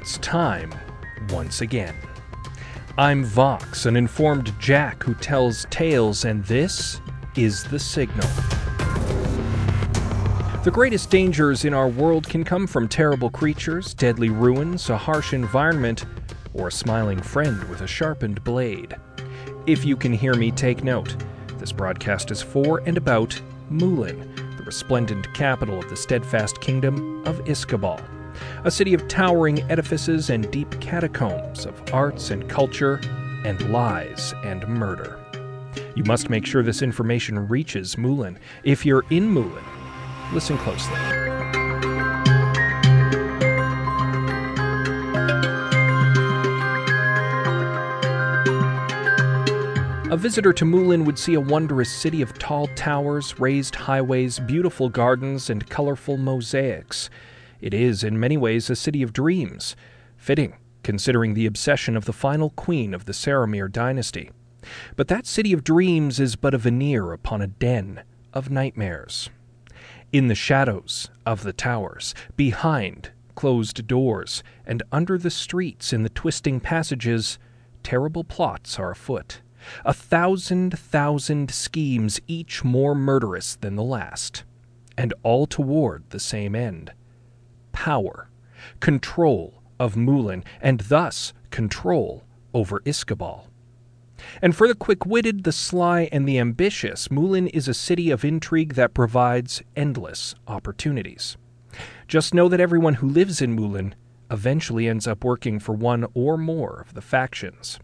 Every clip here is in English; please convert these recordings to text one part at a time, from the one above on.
It's time once again. I'm Vox, an informed Jack who tells tales, and this is The Signal. The greatest dangers in our world can come from terrible creatures, deadly ruins, a harsh environment, or a smiling friend with a sharpened blade. If you can hear me, take note. This broadcast is for and about Mulin, the resplendent capital of the steadfast kingdom of Iskabal, a city of towering edifices and deep catacombs of arts and culture and lies and murder. You must make sure this information reaches Mulin. If you're in Mulin, listen closely. A visitor to Mulin would see a wondrous city of tall towers, raised highways, beautiful gardens, and colorful mosaics. It is, in many ways, a city of dreams. Fitting, considering the obsession of the final queen of the Saramir dynasty. But that city of dreams is but a veneer upon a den of nightmares. In the shadows of the towers, behind closed doors, and under the streets in the twisting passages, terrible plots are afoot. A thousand thousand schemes, each more murderous than the last, and all toward the same end power, control of Mulin, and thus control over Iskabal. And for the quick witted, the sly, and the ambitious, Mulin is a city of intrigue that provides endless opportunities. Just know that everyone who lives in Mulin eventually ends up working for one or more of the factions.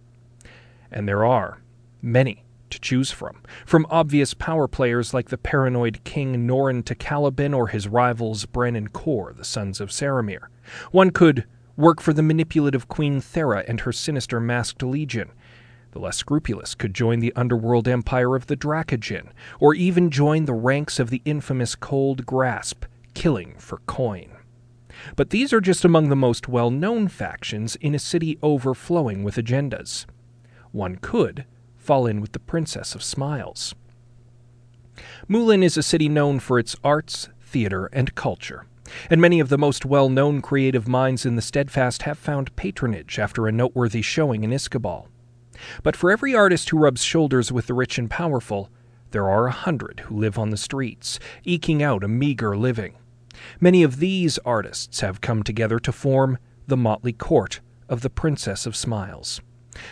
And there are many to choose from, from obvious power players like the paranoid King Norin to Caliban or his rivals Bren and Kor, the sons of Saramir. One could work for the manipulative Queen Thera and her sinister masked legion. The less scrupulous could join the underworld empire of the Drakajin, or even join the ranks of the infamous Cold Grasp, killing for coin. But these are just among the most well known factions in a city overflowing with agendas. One could fall in with the Princess of Smiles. Mulin is a city known for its arts, theater, and culture, and many of the most well known creative minds in the Steadfast have found patronage after a noteworthy showing in Iskabal. But for every artist who rubs shoulders with the rich and powerful, there are a hundred who live on the streets, eking out a meager living. Many of these artists have come together to form the motley court of the Princess of Smiles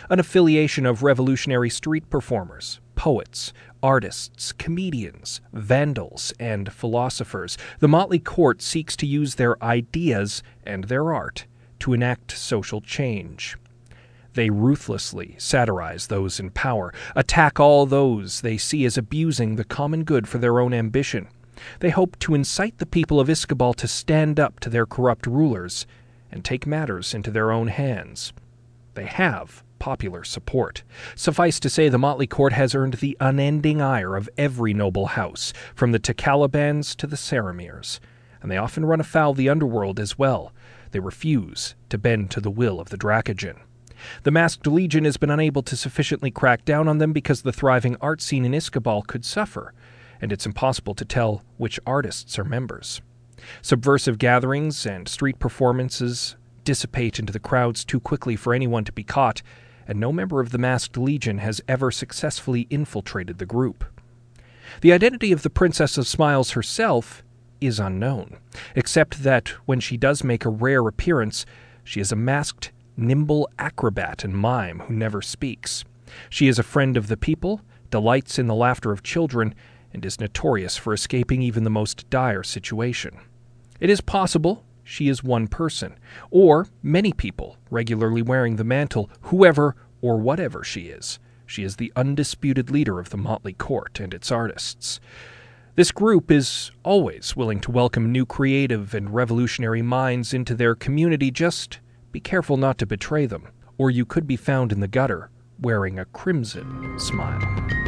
an affiliation of revolutionary street performers, poets, artists, comedians, vandals, and philosophers. The Motley Court seeks to use their ideas and their art to enact social change. They ruthlessly satirize those in power, attack all those they see as abusing the common good for their own ambition. They hope to incite the people of Iskabal to stand up to their corrupt rulers and take matters into their own hands. They have popular support. Suffice to say, the Motley Court has earned the unending ire of every noble house, from the Takalabans to the Saramirs, and they often run afoul the underworld as well. They refuse to bend to the will of the Drakajin. The Masked Legion has been unable to sufficiently crack down on them because the thriving art scene in Iskabal could suffer, and it's impossible to tell which artists are members. Subversive gatherings and street performances dissipate into the crowds too quickly for anyone to be caught, and no member of the Masked Legion has ever successfully infiltrated the group. The identity of the Princess of Smiles herself is unknown, except that when she does make a rare appearance, she is a masked, nimble acrobat and mime who never speaks. She is a friend of the people, delights in the laughter of children, and is notorious for escaping even the most dire situation. It is possible she is one person, or many people regularly wearing the mantle, whoever or whatever she is. She is the undisputed leader of the motley court and its artists. This group is always willing to welcome new creative and revolutionary minds into their community, just be careful not to betray them, or you could be found in the gutter wearing a crimson smile.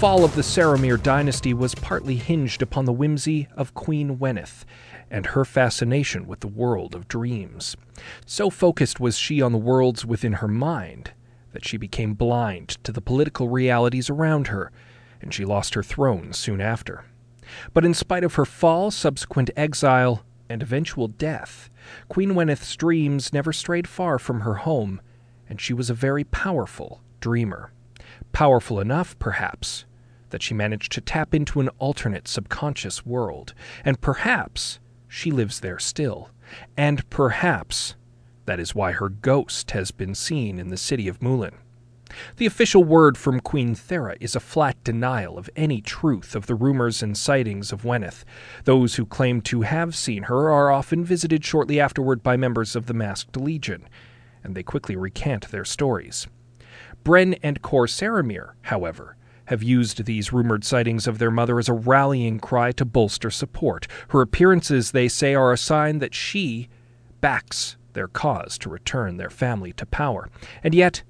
Fall of the Saramir dynasty was partly hinged upon the whimsy of Queen Weneth and her fascination with the world of dreams. So focused was she on the worlds within her mind that she became blind to the political realities around her, and she lost her throne soon after. But in spite of her fall, subsequent exile, and eventual death, Queen Weneth's dreams never strayed far from her home, and she was a very powerful dreamer. Powerful enough, perhaps, that she managed to tap into an alternate subconscious world, and perhaps she lives there still, and perhaps that is why her ghost has been seen in the city of Moulin. The official word from Queen Thera is a flat denial of any truth of the rumors and sightings of Weneth. Those who claim to have seen her are often visited shortly afterward by members of the Masked Legion, and they quickly recant their stories. Bren and Cor Saramir, however, have used these rumored sightings of their mother as a rallying cry to bolster support. Her appearances, they say, are a sign that she backs their cause to return their family to power. And yet,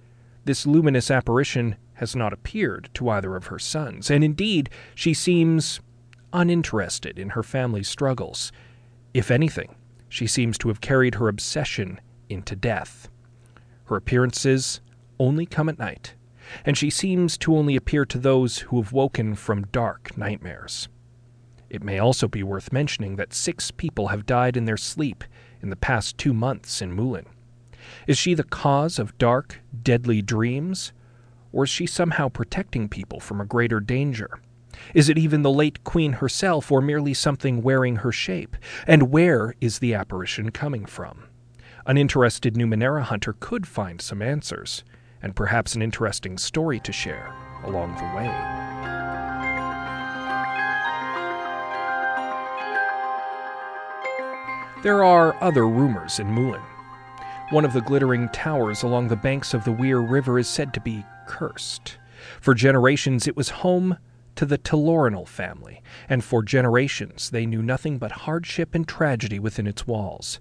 this luminous apparition has not appeared to either of her sons, and indeed, she seems uninterested in her family's struggles. If anything, she seems to have carried her obsession into death. Her appearances only come at night, and she seems to only appear to those who have woken from dark nightmares. It may also be worth mentioning that six people have died in their sleep in the past two months in Moulin. Is she the cause of dark, deadly dreams? Or is she somehow protecting people from a greater danger? Is it even the late queen herself, or merely something wearing her shape? And where is the apparition coming from? An interested Numenera hunter could find some answers, and perhaps an interesting story to share along the way. There are other rumors in Moulin. One of the glittering towers along the banks of the Weir River is said to be cursed. For generations, it was home to the Telorinal family, and for generations they knew nothing but hardship and tragedy within its walls.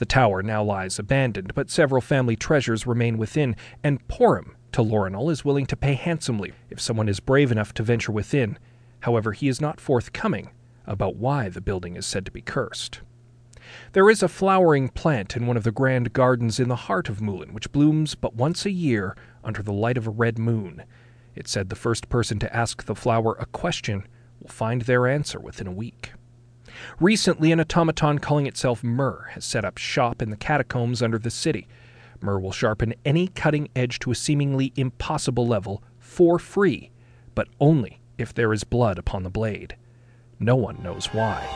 The tower now lies abandoned, but several family treasures remain within, and Porim Telorinal is willing to pay handsomely if someone is brave enough to venture within. However, he is not forthcoming about why the building is said to be cursed. There is a flowering plant in one of the grand gardens in the heart of Moulin, which blooms but once a year under the light of a red moon. It said the first person to ask the flower a question will find their answer within a week. Recently, an automaton calling itself Myrrh has set up shop in the catacombs under the city. Myrrh will sharpen any cutting edge to a seemingly impossible level for free, but only if there is blood upon the blade. No one knows why.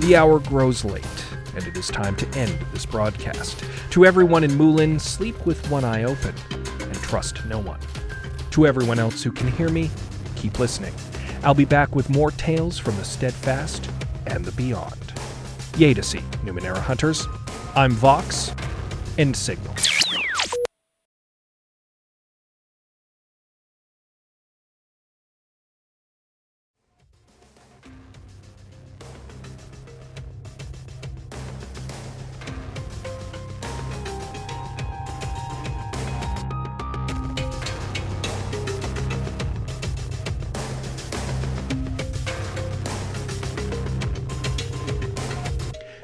The hour grows late, and it is time to end this broadcast. To everyone in Moulin, sleep with one eye open and trust no one. To everyone else who can hear me, keep listening. I'll be back with more tales from the steadfast and the beyond. Yadasi, Numenera Hunters. I'm Vox, and Signal.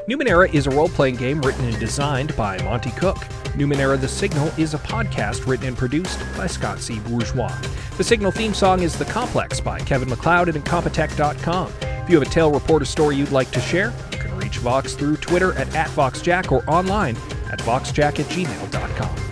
Numenera is a role playing game written and designed by Monte Cook. Numenera The Signal is a podcast written and produced by Scott C. Bourgeois. The Signal theme song is The Complex by Kevin MacLeod at Incompetech.com. If you have a tale, report, or story you'd like to share, you can reach Vox through Twitter at, at VoxJack or online at VoxJack at gmail.com.